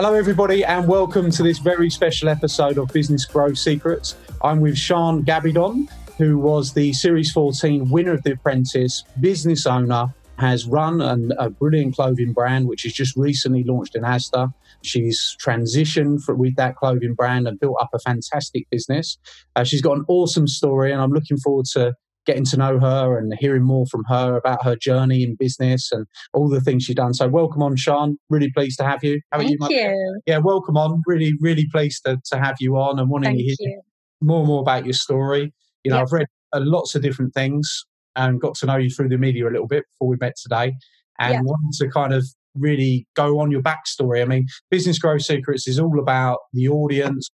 Hello, everybody, and welcome to this very special episode of Business Growth Secrets. I'm with Sian Gabbidon, who was the Series 14 winner of The Apprentice, business owner, has run an, a brilliant clothing brand, which has just recently launched in Asda. She's transitioned for, with that clothing brand and built up a fantastic business. Uh, she's got an awesome story, and I'm looking forward to getting to know her and hearing more from her about her journey in business and all the things she's done. So welcome on, Sian. Really pleased to have you. How are Thank you? you. Yeah, welcome on. Really, really pleased to, to have you on and wanting Thank to hear you. more and more about your story. You know, yep. I've read uh, lots of different things and got to know you through the media a little bit before we met today and yep. wanted to kind of really go on your backstory. I mean, Business Growth Secrets is all about the audience,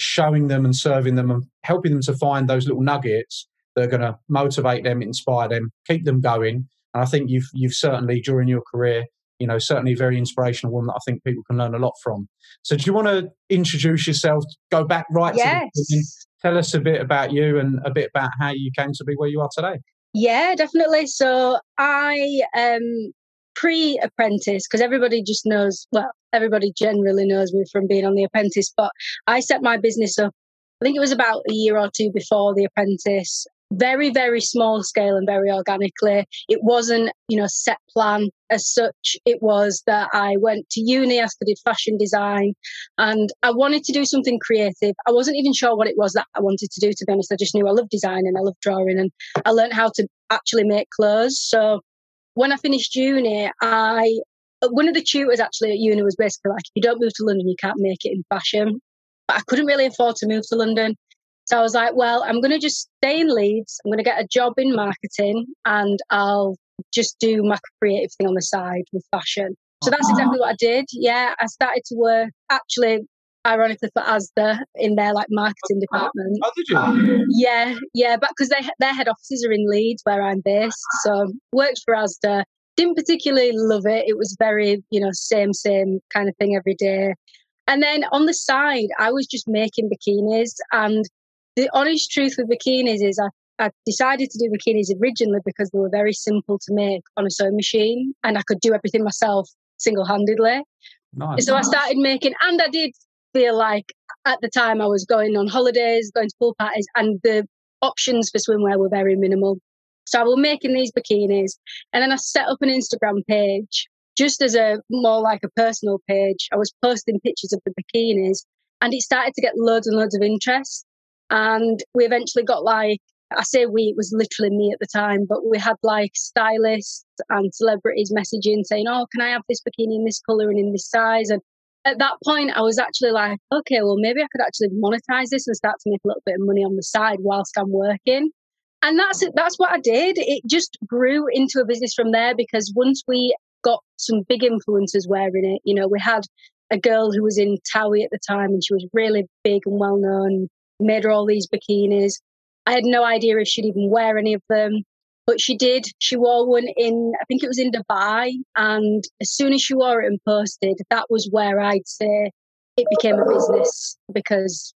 showing them and serving them and helping them to find those little nuggets that are going to motivate them, inspire them, keep them going. And I think you've you've certainly during your career, you know, certainly a very inspirational one that I think people can learn a lot from. So, do you want to introduce yourself? Go back right yes. to the. Tell us a bit about you and a bit about how you came to be where you are today. Yeah, definitely. So I um pre apprentice because everybody just knows well everybody generally knows me from being on the apprentice but i set my business up i think it was about a year or two before the apprentice very very small scale and very organically. It wasn't you know set plan as such. It was that i went to uni i studied fashion design and i wanted to do something creative. I wasn't even sure what it was that i wanted to do to be honest. I just knew i love design and i love drawing and i learned how to actually make clothes. So when i finished uni i one of the tutors actually at uni was basically like if you don't move to london you can't make it in fashion. But i couldn't really afford to move to london so I was like, well, I'm going to just stay in Leeds. I'm going to get a job in marketing and I'll just do my creative thing on the side with fashion. So that's exactly what I did. Yeah, I started to work actually, ironically, for Asda in their like marketing oh, department. Oh, did you? Yeah, yeah, but because they their head offices are in Leeds, where I'm based. So worked for Asda. Didn't particularly love it. It was very, you know, same same kind of thing every day. And then on the side, I was just making bikinis and the honest truth with bikinis is I, I decided to do bikinis originally because they were very simple to make on a sewing machine and I could do everything myself single handedly. Nice. So I started making, and I did feel like at the time I was going on holidays, going to pool parties, and the options for swimwear were very minimal. So I was making these bikinis, and then I set up an Instagram page just as a more like a personal page. I was posting pictures of the bikinis, and it started to get loads and loads of interest. And we eventually got like, I say we, it was literally me at the time, but we had like stylists and celebrities messaging saying, Oh, can I have this bikini in this color and in this size? And at that point, I was actually like, okay, well, maybe I could actually monetize this and start to make a little bit of money on the side whilst I'm working. And that's it. That's what I did. It just grew into a business from there because once we got some big influencers wearing it, you know, we had a girl who was in Towie at the time and she was really big and well known made her all these bikinis. I had no idea if she'd even wear any of them, but she did. She wore one in, I think it was in Dubai. And as soon as she wore it and posted, that was where I'd say it became a business because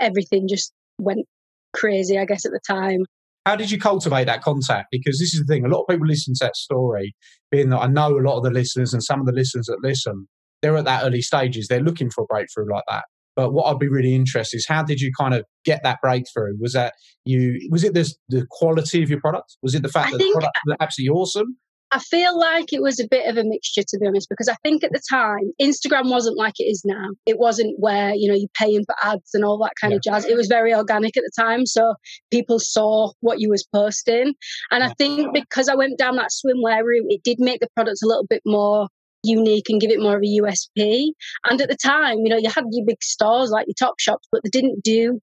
everything just went crazy, I guess, at the time. How did you cultivate that contact? Because this is the thing, a lot of people listen to that story, being that I know a lot of the listeners and some of the listeners that listen, they're at that early stages. They're looking for a breakthrough like that. But what I'd be really interested is how did you kind of get that breakthrough? Was that you? Was it the the quality of your product? Was it the fact I that the product was absolutely awesome? I feel like it was a bit of a mixture, to be honest, because I think at the time, Instagram wasn't like it is now. It wasn't where, you know, you're paying for ads and all that kind yeah. of jazz. It was very organic at the time. So people saw what you was posting. And I think because I went down that swimwear route, it did make the product a little bit more unique and give it more of a USP. And at the time, you know, you had your big stores like your top shops, but they didn't do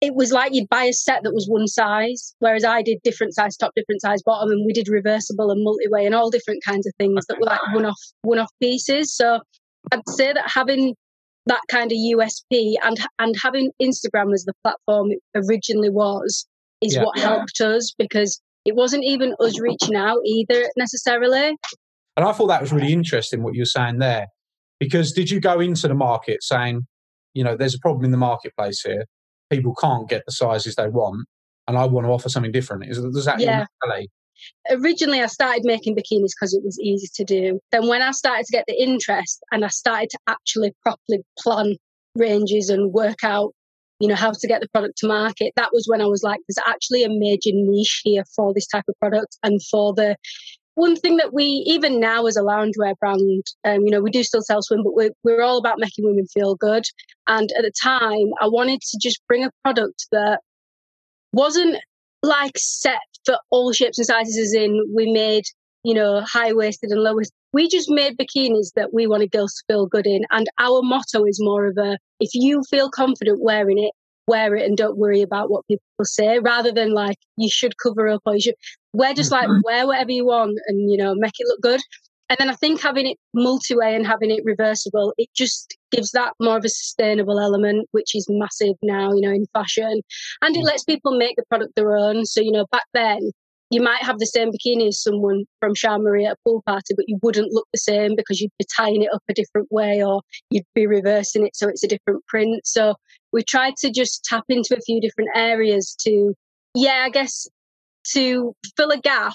it was like you'd buy a set that was one size, whereas I did different size top, different size bottom, and we did reversible and multi-way and all different kinds of things that were like one-off, one-off pieces. So I'd say that having that kind of USP and and having Instagram as the platform it originally was is yeah. what helped us because it wasn't even us reaching out either necessarily. And I thought that was really interesting what you were saying there, because did you go into the market saying, you know, there's a problem in the marketplace here people can't get the sizes they want, and I want to offer something different. Is, is that yeah. Originally, I started making bikinis because it was easy to do. Then, when I started to get the interest and I started to actually properly plan ranges and work out, you know, how to get the product to market, that was when I was like, there's actually a major niche here for this type of product and for the one thing that we even now as a loungewear brand, um, you know, we do still sell swim, but we're we're all about making women feel good. And at the time, I wanted to just bring a product that wasn't like set for all shapes and sizes. As in, we made you know high waisted and low waisted. We just made bikinis that we wanted girls to feel good in. And our motto is more of a: if you feel confident wearing it, wear it and don't worry about what people say rather than like you should cover up or you should wear just like mm-hmm. wear whatever you want and you know make it look good and then i think having it multi-way and having it reversible it just gives that more of a sustainable element which is massive now you know in fashion and it lets people make the product their own so you know back then you might have the same bikini as someone from Marie at a pool party, but you wouldn't look the same because you'd be tying it up a different way or you'd be reversing it so it's a different print. So we tried to just tap into a few different areas to, yeah, I guess to fill a gap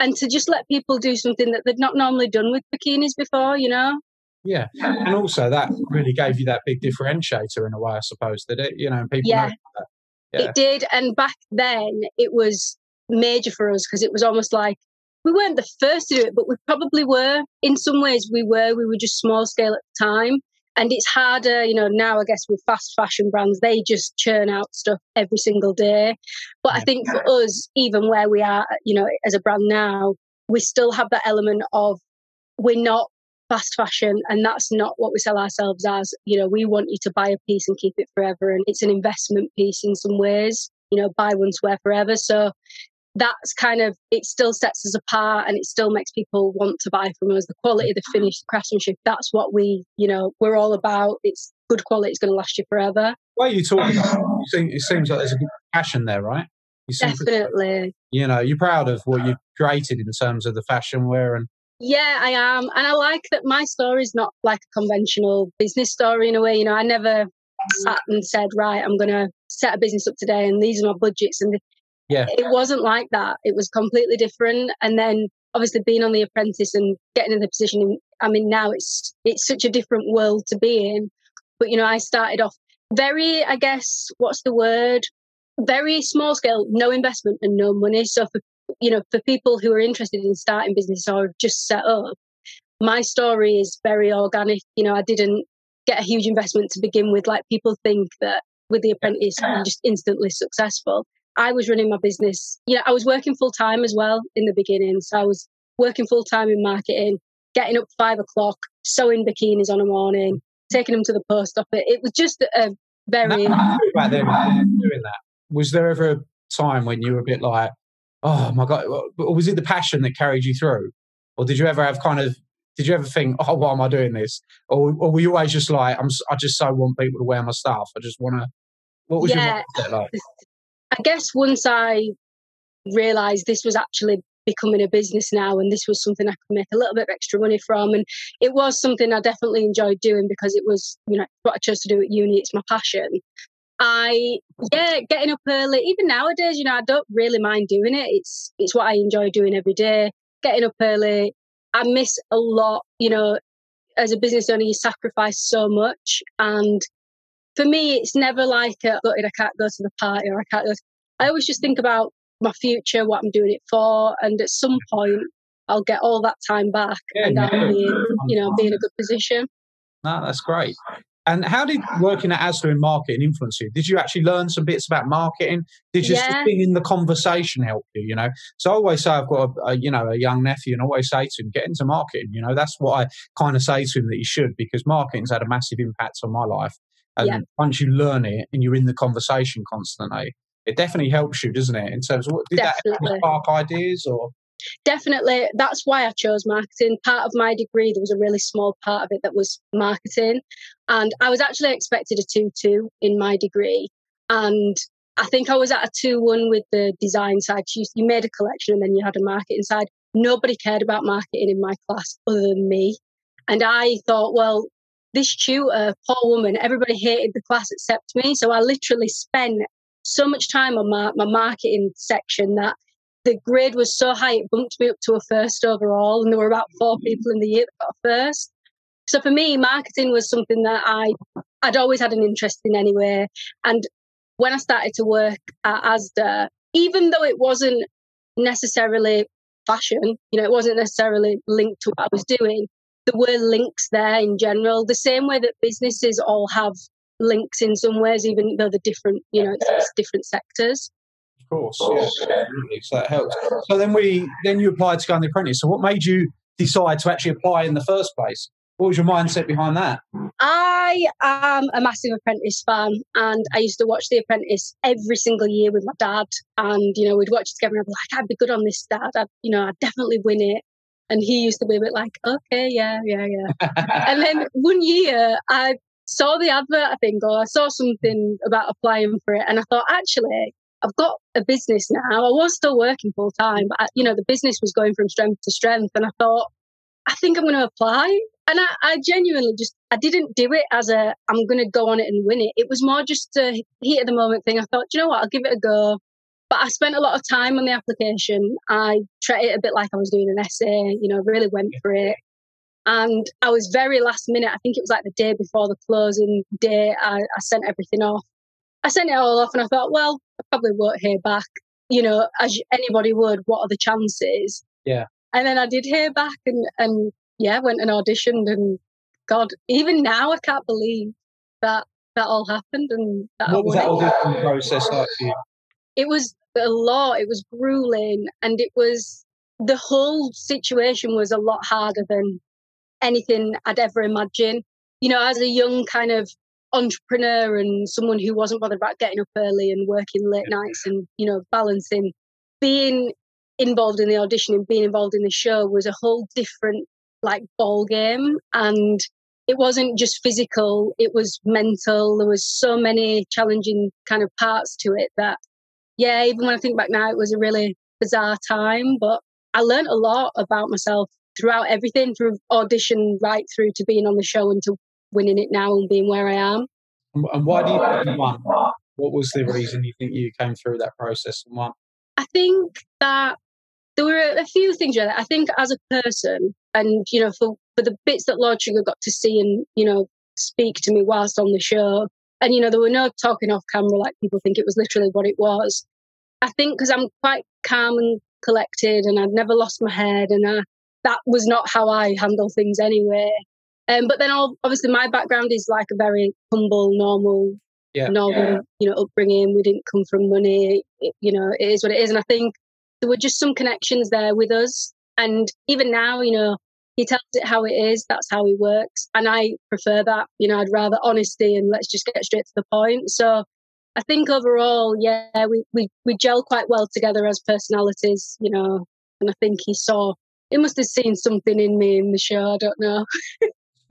and to just let people do something that they'd not normally done with bikinis before, you know? Yeah, and also that really gave you that big differentiator in a way, I suppose. That it, you know, people yeah. yeah. It did, and back then it was major for us because it was almost like we weren't the first to do it, but we probably were. In some ways, we were. We were just small scale at the time. And it's harder, you know, now I guess with fast fashion brands, they just churn out stuff every single day. But I think for us, even where we are, you know, as a brand now, we still have that element of we're not fast fashion and that's not what we sell ourselves as. You know, we want you to buy a piece and keep it forever. And it's an investment piece in some ways, you know, buy once, wear forever. So that's kind of it still sets us apart and it still makes people want to buy from us. The quality the finish the craftsmanship that's what we you know we're all about. It's good quality it's going to last you forever. Well you talk you think it seems like there's a good passion there right? Definitely. You know you're proud of what you've created in terms of the fashion wear and yeah i am. And i like that my story is not like a conventional business story in a way. You know i never mm. sat and said right i'm going to set a business up today and these are my budgets and yeah. It wasn't like that. It was completely different. And then obviously being on the apprentice and getting in the position I mean now it's it's such a different world to be in. But you know, I started off very, I guess, what's the word? Very small scale, no investment and no money. So for you know, for people who are interested in starting business or just set up, my story is very organic. You know, I didn't get a huge investment to begin with. Like people think that with the apprentice, I'm just instantly successful. I was running my business. Yeah, I was working full time as well in the beginning. So I was working full time in marketing, getting up five o'clock, sewing bikinis on a morning, taking them to the post office. It was just a very. About them doing that, was there ever a time when you were a bit like, oh my god, or was it the passion that carried you through, or did you ever have kind of? Did you ever think, oh, why am I doing this? Or, or were you always just like, I'm, I just so want people to wear my stuff. I just want to. What was yeah. your mindset like? I guess once I realized this was actually becoming a business now and this was something I could make a little bit of extra money from and it was something I definitely enjoyed doing because it was you know what I chose to do at uni it's my passion. I yeah getting up early even nowadays you know I don't really mind doing it it's it's what I enjoy doing every day. Getting up early I miss a lot you know as a business owner you sacrifice so much and for me, it's never like, uh, I can't go to the party or I can't go. To... I always just think about my future, what I'm doing it for. And at some point, I'll get all that time back yeah, and I'll be in, you know, be in a good position. No, that's great. And how did working at Asda in marketing influence you? Did you actually learn some bits about marketing? Did just yeah. being in the conversation help you? You know, so I always say I've got a, a, you know a young nephew, and I always say to him, get into marketing. You know, that's what I kind of say to him that he should because marketing's had a massive impact on my life. And yeah. once you learn it and you're in the conversation constantly, it definitely helps you, doesn't it? In terms of what did definitely. that spark ideas or? Definitely. That's why I chose marketing. Part of my degree, there was a really small part of it that was marketing. And I was actually expected a 2 2 in my degree. And I think I was at a 2 1 with the design side. You, you made a collection and then you had a marketing side. Nobody cared about marketing in my class other than me. And I thought, well, this tutor, poor woman, everybody hated the class except me. So I literally spent so much time on my, my marketing section that the grade was so high it bumped me up to a first overall, and there were about four people in the year that got a first. So for me, marketing was something that I I'd always had an interest in anyway. And when I started to work at ASDA, even though it wasn't necessarily fashion, you know, it wasn't necessarily linked to what I was doing, there were links there in general. The same way that businesses all have links in some ways, even though they're different, you know, it's, it's different sectors Of course, yeah, absolutely. So that helps. So then we then you applied to go on the apprentice. So what made you decide to actually apply in the first place? What was your mindset behind that? I am a massive Apprentice fan, and I used to watch The Apprentice every single year with my dad. And you know, we'd watch it together, and I'd be like, "I'd be good on this, Dad. I'd, you know, I'd definitely win it." And he used to be a bit like, "Okay, yeah, yeah, yeah." and then one year, I saw the advert, I think, or I saw something about applying for it, and I thought, actually, I've got a business now. I was still working full time, but I, you know, the business was going from strength to strength. And I thought, I think I'm going to apply. And I, I, genuinely just, I didn't do it as a, I'm going to go on it and win it. It was more just a heat of the moment thing. I thought, you know what, I'll give it a go. But I spent a lot of time on the application. I treated it a bit like I was doing an essay, you know, really went for it. And I was very last minute. I think it was like the day before the closing day. I, I sent everything off. I sent it all off and I thought, well, I probably won't hear back. You know, as anybody would, what are the chances? Yeah. And then I did hear back and, and yeah, went and auditioned and God, even now I can't believe that that all happened and that what was that audition process like for you? It was a lot. It was grueling and it was the whole situation was a lot harder than anything I'd ever imagined. You know, as a young kind of entrepreneur and someone who wasn't bothered about getting up early and working late nights and you know balancing being involved in the audition and being involved in the show was a whole different like ball game and it wasn't just physical it was mental there was so many challenging kind of parts to it that yeah even when i think back now it was a really bizarre time but i learned a lot about myself throughout everything from audition right through to being on the show and to winning it now and being where I am. And why do you think you won? What was the reason you think you came through that process and won? I think that there were a few things there. I think as a person, and you know, for for the bits that Lord Sugar got to see and you know speak to me whilst on the show, and you know, there were no talking off camera like people think. It was literally what it was. I think because I'm quite calm and collected, and I'd never lost my head, and I, that was not how I handle things anyway. Um, but then obviously my background is like a very humble, normal, yeah, normal, yeah. you know, upbringing. We didn't come from money. It, you know, it is what it is. And I think there were just some connections there with us. And even now, you know, he tells it how it is. That's how he works. And I prefer that. You know, I'd rather honesty and let's just get straight to the point. So I think overall, yeah, we, we, we gel quite well together as personalities, you know, and I think he saw, he must have seen something in me in the show. I don't know.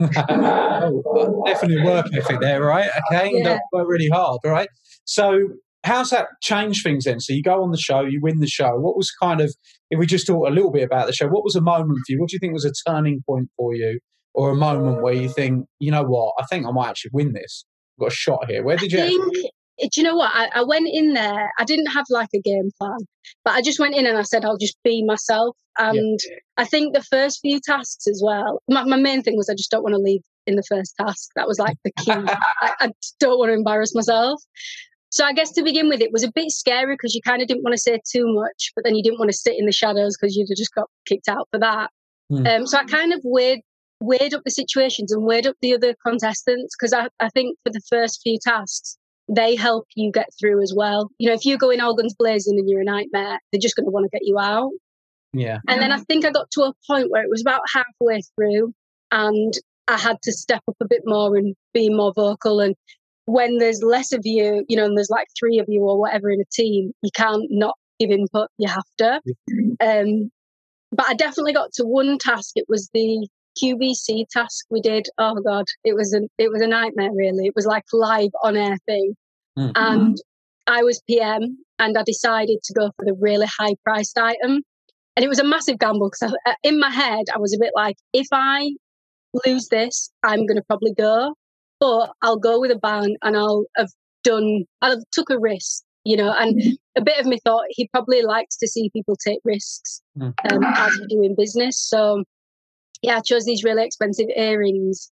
oh, definitely work ethic there, right? Okay, yeah. work really hard, right. So, how's that changed things then? So, you go on the show, you win the show. What was kind of, if we just talk a little bit about the show, what was a moment for you? What do you think was a turning point for you, or a moment where you think, you know what, I think I might actually win this? I've got a shot here. Where did you? I think, do you know what? I, I, went in there. I didn't have like a game plan, but I just went in and I said, I'll just be myself. And yeah. I think the first few tasks as well, my, my, main thing was I just don't want to leave in the first task. That was like the key. I, I don't want to embarrass myself. So I guess to begin with, it was a bit scary because you kind of didn't want to say too much, but then you didn't want to sit in the shadows because you'd have just got kicked out for that. Mm. Um, so I kind of weighed, weighed up the situations and weighed up the other contestants because I, I think for the first few tasks, they help you get through as well. You know, if you go in all guns blazing and you're a nightmare, they're just going to want to get you out. Yeah. And then I think I got to a point where it was about halfway through and I had to step up a bit more and be more vocal. And when there's less of you, you know, and there's like three of you or whatever in a team, you can't not give input. You have to. Um, but I definitely got to one task. It was the QVC task we did. Oh God, it was a it was a nightmare. Really, it was like live on air thing, mm-hmm. and I was PM, and I decided to go for the really high priced item, and it was a massive gamble because in my head I was a bit like, if I lose this, I'm going to probably go, but I'll go with a bang, and I'll have done. I'll took a risk. You know, and mm-hmm. a bit of me thought he probably likes to see people take risks mm. um, as you do in business. So yeah, I chose these really expensive earrings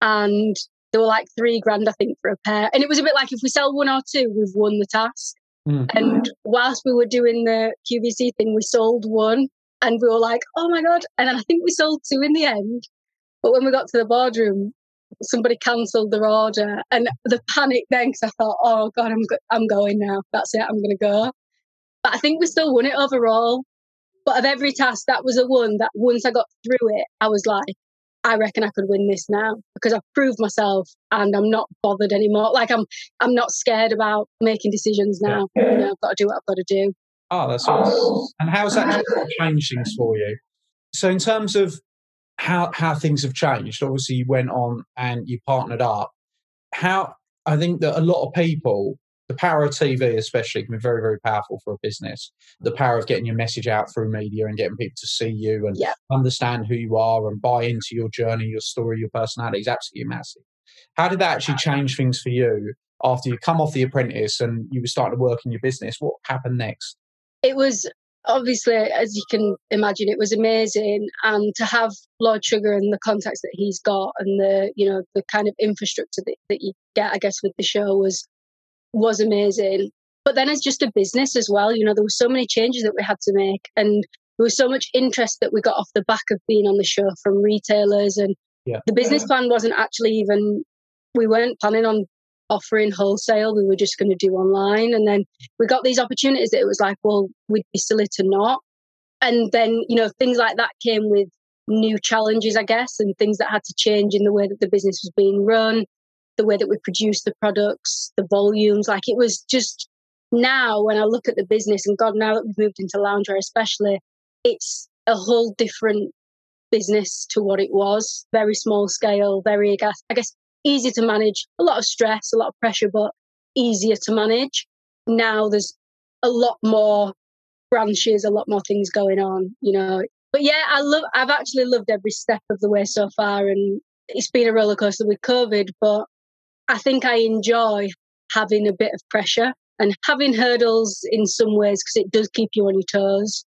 and they were like three grand, I think, for a pair. And it was a bit like if we sell one or two, we've won the task. Mm. And whilst we were doing the QVC thing, we sold one and we were like, oh my God. And then I think we sold two in the end. But when we got to the boardroom, somebody cancelled their order and the panic then because I thought, oh God, I'm, go- I'm going now. That's it. I'm going to go. But I think we still won it overall. But of every task, that was a one that once I got through it, I was like, I reckon I could win this now because I've proved myself and I'm not bothered anymore. Like I'm, I'm not scared about making decisions now. Yeah. You know, I've got to do what I've got to do. Oh, that's awesome. And how's that changed things for you? So, in terms of how how things have changed, obviously you went on and you partnered up. How I think that a lot of people the power of TV, especially, can be very, very powerful for a business. The power of getting your message out through media and getting people to see you and yeah. understand who you are and buy into your journey, your story, your personality is absolutely massive. How did that actually change things for you after you come off the apprentice and you were starting to work in your business? What happened next? It was obviously, as you can imagine, it was amazing. And to have Lord Sugar and the contacts that he's got and the, you know, the kind of infrastructure that, that you get, I guess, with the show was was amazing. But then as just a business as well, you know, there were so many changes that we had to make and there was so much interest that we got off the back of being on the show from retailers and yeah. the business plan wasn't actually even we weren't planning on offering wholesale we were just going to do online and then we got these opportunities that it was like well we'd be silly to not and then you know things like that came with new challenges i guess and things that had to change in the way that the business was being run the way that we produced the products, the volumes. Like it was just now when I look at the business and God, now that we've moved into loungewear, especially, it's a whole different business to what it was. Very small scale, very, I guess easy to manage, a lot of stress, a lot of pressure, but easier to manage. Now there's a lot more branches, a lot more things going on, you know. But yeah, I love, I've actually loved every step of the way so far. And it's been a roller coaster with COVID, but I think I enjoy having a bit of pressure and having hurdles in some ways because it does keep you on your toes.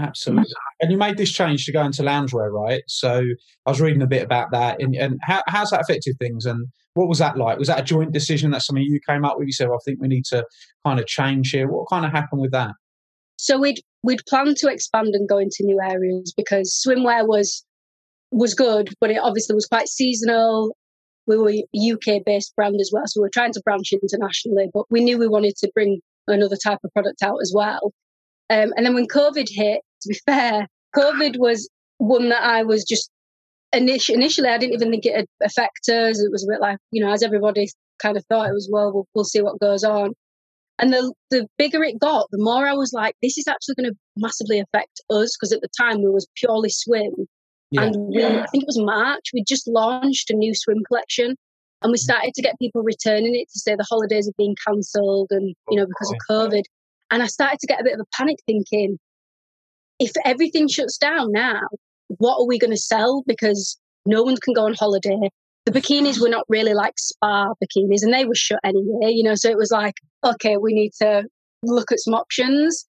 Absolutely. And you made this change to go into loungewear, right? So I was reading a bit about that. And, and how, how's that affected things? And what was that like? Was that a joint decision that some of you came up with? You said, well, I think we need to kind of change here. What kind of happened with that? So we'd we'd planned to expand and go into new areas because swimwear was was good, but it obviously was quite seasonal we were a UK based brand as well. So we were trying to branch internationally, but we knew we wanted to bring another type of product out as well. Um, and then when COVID hit, to be fair, COVID was one that I was just initially, initially I didn't even think it would affect us. It was a bit like, you know, as everybody kind of thought it was, well, we'll, we'll see what goes on. And the, the bigger it got, the more I was like, this is actually going to massively affect us because at the time we was purely swim yeah. And we, I think it was March, we just launched a new swim collection and we mm. started to get people returning it to say the holidays are being cancelled and, you know, because of COVID. And I started to get a bit of a panic thinking, if everything shuts down now, what are we going to sell? Because no one can go on holiday. The bikinis were not really like spa bikinis and they were shut anyway, you know, so it was like, okay, we need to look at some options.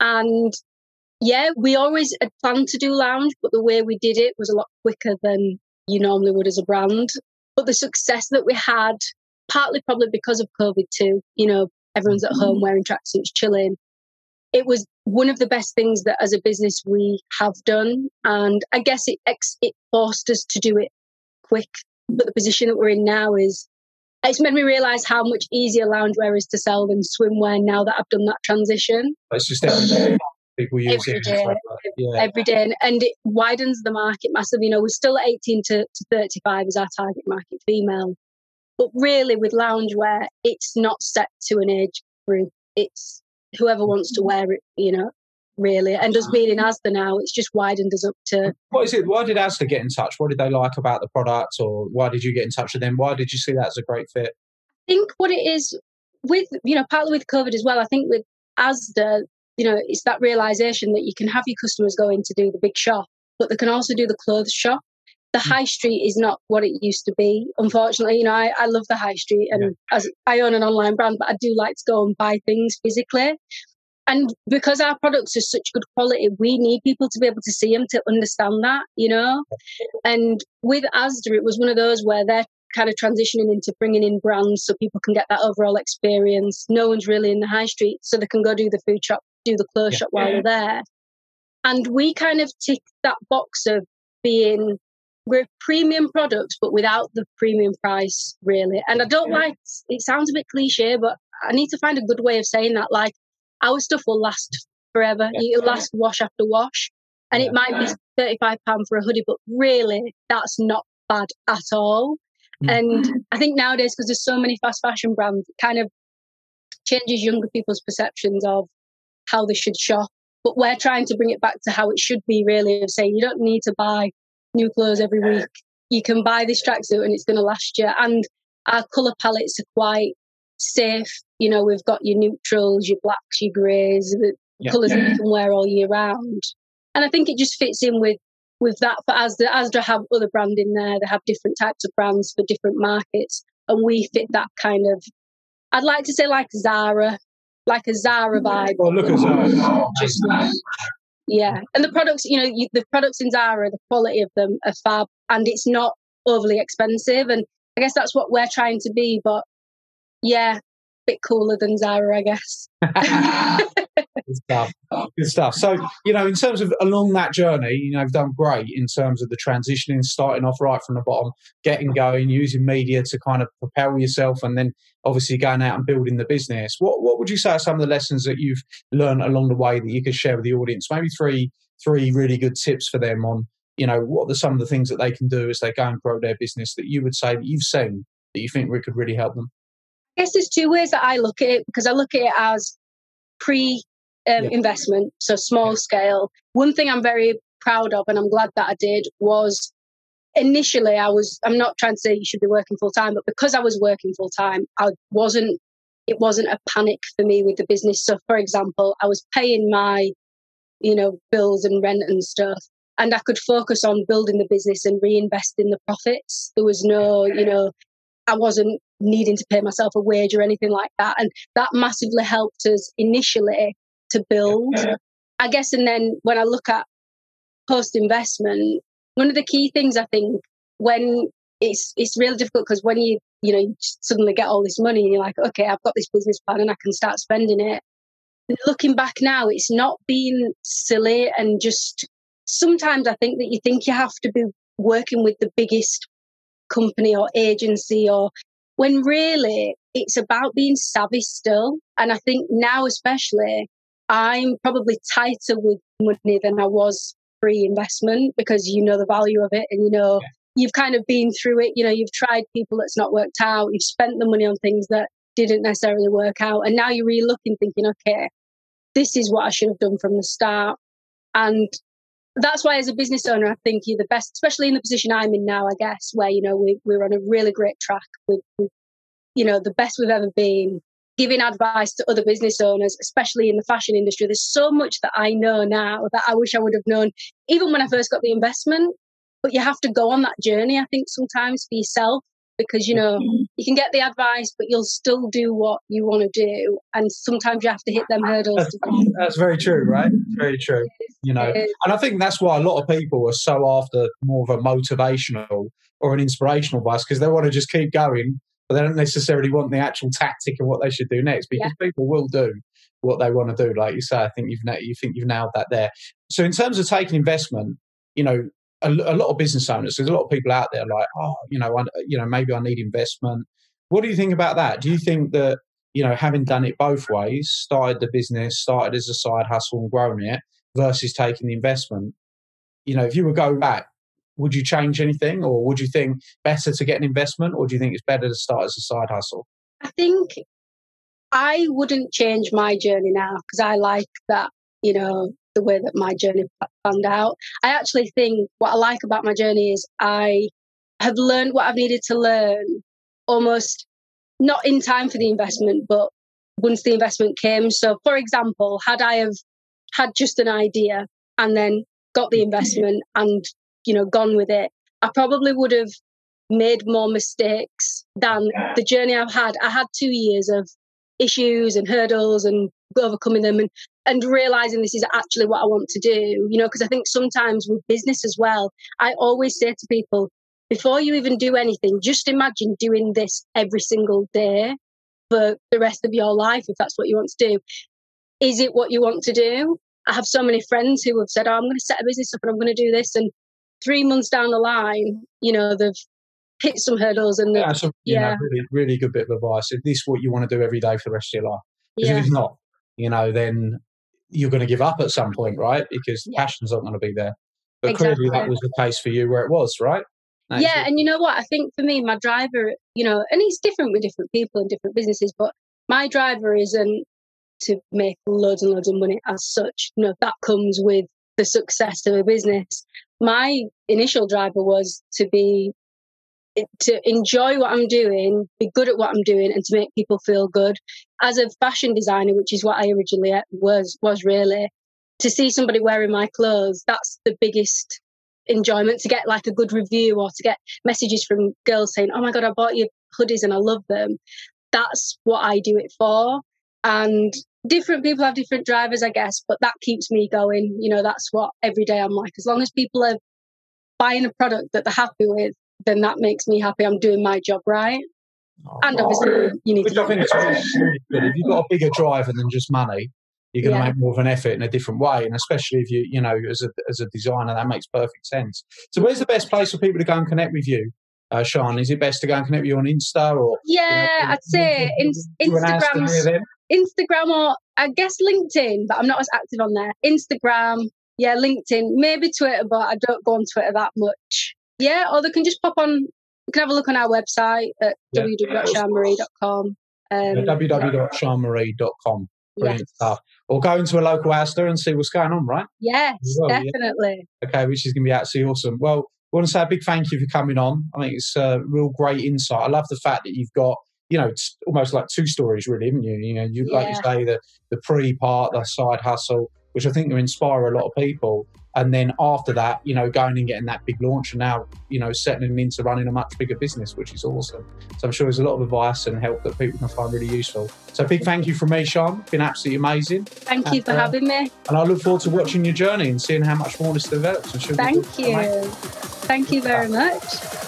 And yeah, we always had planned to do lounge, but the way we did it was a lot quicker than you normally would as a brand. But the success that we had, partly probably because of COVID too, you know, everyone's at home mm-hmm. wearing tracksuits, chilling. It was one of the best things that as a business we have done. And I guess it, it forced us to do it quick. But the position that we're in now is, it's made me realize how much easier loungewear is to sell than swimwear now that I've done that transition. It's just every day people use every it. Day, like yeah. Every day. And it widens the market massively. You know, we're still at 18 to, to 35 as our target market female. But really, with loungewear, it's not set to an age group. It's whoever mm. wants to wear it, you know, really. And us being in Asda now, it's just widened us up to. What is it? Why did Asda get in touch? What did they like about the product, or why did you get in touch with them? Why did you see that as a great fit? I think what it is with, you know, partly with COVID as well, I think with Asda, you know, it's that realization that you can have your customers go in to do the big shop, but they can also do the clothes shop the high street is not what it used to be. Unfortunately, you know, I, I love the high street and yeah. as I own an online brand, but I do like to go and buy things physically. And because our products are such good quality, we need people to be able to see them to understand that, you know. And with Asda, it was one of those where they're kind of transitioning into bringing in brands so people can get that overall experience. No one's really in the high street, so they can go do the food shop, do the clothes yeah. shop while they're there. And we kind of tick that box of being we're premium products, but without the premium price, really. And I don't like it sounds a bit cliche, but I need to find a good way of saying that. Like our stuff will last forever. It'll last wash after wash. And it might be £35 for a hoodie, but really that's not bad at all. Mm. And I think nowadays, because there's so many fast fashion brands, it kind of changes younger people's perceptions of how they should shop. But we're trying to bring it back to how it should be, really, of saying you don't need to buy new clothes every week. You can buy this tracksuit and it's going to last you. And our colour palettes are quite safe. You know, we've got your neutrals, your blacks, your greys, the yep. colours that you can wear all year round. And I think it just fits in with with that. For Asda, Asda have other brand in there. They have different types of brands for different markets, and we fit that kind of. I'd like to say like Zara, like a Zara vibe. Well, look at Zara. Just yeah, mm. and the products, you know, you, the products in Zara, the quality of them are fab, and it's not overly expensive. And I guess that's what we're trying to be. But yeah, bit cooler than Zara, I guess. Good stuff. Good stuff. So, you know, in terms of along that journey, you know, you've done great in terms of the transitioning, starting off right from the bottom, getting going, using media to kind of propel yourself, and then obviously going out and building the business. What What would you say are some of the lessons that you've learned along the way that you could share with the audience? Maybe three three really good tips for them on, you know, what are some of the things that they can do as they go and grow their business that you would say that you've seen that you think we could really help them? I guess there's two ways that I look at it because I look at it as pre um, yeah. investment, so small scale. One thing I'm very proud of, and I'm glad that I did, was initially I was. I'm not trying to say you should be working full time, but because I was working full time, I wasn't. It wasn't a panic for me with the business. So, for example, I was paying my, you know, bills and rent and stuff, and I could focus on building the business and reinvesting the profits. There was no, you know, I wasn't needing to pay myself a wage or anything like that. And that massively helped us initially to build. I guess, and then when I look at post investment, one of the key things I think when it's it's really difficult because when you you know you suddenly get all this money and you're like, okay, I've got this business plan and I can start spending it. Looking back now, it's not being silly and just sometimes I think that you think you have to be working with the biggest company or agency or when really it's about being savvy still. And I think now, especially, I'm probably tighter with money than I was pre investment because you know the value of it and you know yeah. you've kind of been through it. You know, you've tried people that's not worked out, you've spent the money on things that didn't necessarily work out. And now you're really looking, thinking, okay, this is what I should have done from the start. And that's why, as a business owner, I think you're the best, especially in the position I'm in now, I guess, where, you know, we, we're on a really great track with, with you know, the best we've ever been giving advice to other business owners, especially in the fashion industry. There's so much that I know now that I wish I would have known, even when I first got the investment. But you have to go on that journey, I think, sometimes for yourself, because, you know, mm-hmm. you can get the advice, but you'll still do what you want to do. And sometimes you have to hit them hurdles. That's, that's very true, right? Very true. You know, and I think that's why a lot of people are so after more of a motivational or an inspirational bus because they want to just keep going but they don't necessarily want the actual tactic of what they should do next because yeah. people will do what they want to do. Like you say, I think you've you think you've nailed that there. So in terms of taking investment, you know, a, a lot of business owners, there's a lot of people out there like, oh, you know, I, you know, maybe I need investment. What do you think about that? Do you think that you know, having done it both ways, started the business, started as a side hustle and grown it, versus taking the investment, you know, if you were going back, would you change anything, or would you think better to get an investment, or do you think it's better to start as a side hustle? I think I wouldn't change my journey now because I like that, you know, the way that my journey panned out. I actually think what I like about my journey is I have learned what I've needed to learn almost not in time for the investment, but once the investment came. So, for example, had I have had just an idea and then got the mm-hmm. investment and you know gone with it, I probably would have made more mistakes than the journey I've had. I had two years of issues and hurdles and overcoming them and and realizing this is actually what I want to do. You know, because I think sometimes with business as well, I always say to people, before you even do anything, just imagine doing this every single day for the rest of your life, if that's what you want to do. Is it what you want to do? I have so many friends who have said, Oh, I'm going to set a business up and I'm going to do this. And three months down the line, you know, they've hit some hurdles and yeah, so, yeah. Know, really, really good bit of advice. If this is what you want to do every day for the rest of your life, because yeah. if it's not, you know, then you're going to give up at some point, right? Because the yeah. passion's not going to be there. But exactly. clearly, that was the case for you where it was, right? Yeah, and you know what? I think for me, my driver, you know, and it's different with different people and different businesses, but my driver isn't to make loads and loads of money as such. You know, that comes with the success of a business. My initial driver was to be to enjoy what I'm doing, be good at what I'm doing, and to make people feel good. As a fashion designer, which is what I originally was was really, to see somebody wearing my clothes, that's the biggest enjoyment to get like a good review or to get messages from girls saying, Oh my God, I bought your hoodies and I love them. That's what I do it for. And different people have different drivers, I guess, but that keeps me going. You know, that's what every day I'm like. As long as people are buying a product that they're happy with, then that makes me happy. I'm doing my job right. Oh, and obviously, you need Which to. I think it's really good. If you've got a bigger driver than just money, you're going to yeah. make more of an effort in a different way. And especially if you, you know, as a, as a designer, that makes perfect sense. So, where's the best place for people to go and connect with you? Uh, Sian, is it best to go and connect with you on Insta or? Yeah, you know, I'd say in, Instagram, Instagram or I guess LinkedIn, but I'm not as active on there. Instagram, yeah, LinkedIn, maybe Twitter, but I don't go on Twitter that much. Yeah, or they can just pop on. You can have a look on our website at yeah. www.sianmarie.com. Um, yeah. Brilliant yes. stuff. Or go into a local Asda and see what's going on, right? Yes, well, definitely. Yeah? Okay, which is going to be absolutely awesome. Well, I want to say a big thank you for coming on. I think it's a real great insight. I love the fact that you've got, you know, it's almost like two stories, really, haven't you? You know, you yeah. like you say the the pre part, the side hustle, which I think will inspire a lot of people and then after that, you know, going and getting that big launch and now, you know, settling into running a much bigger business, which is awesome. So I'm sure there's a lot of advice and help that people can find really useful. So big thank you from me, Sian. Been absolutely amazing. Thank and, you for uh, having me. And I look forward to watching your journey and seeing how much more this develops. Thank you. Thank you very much.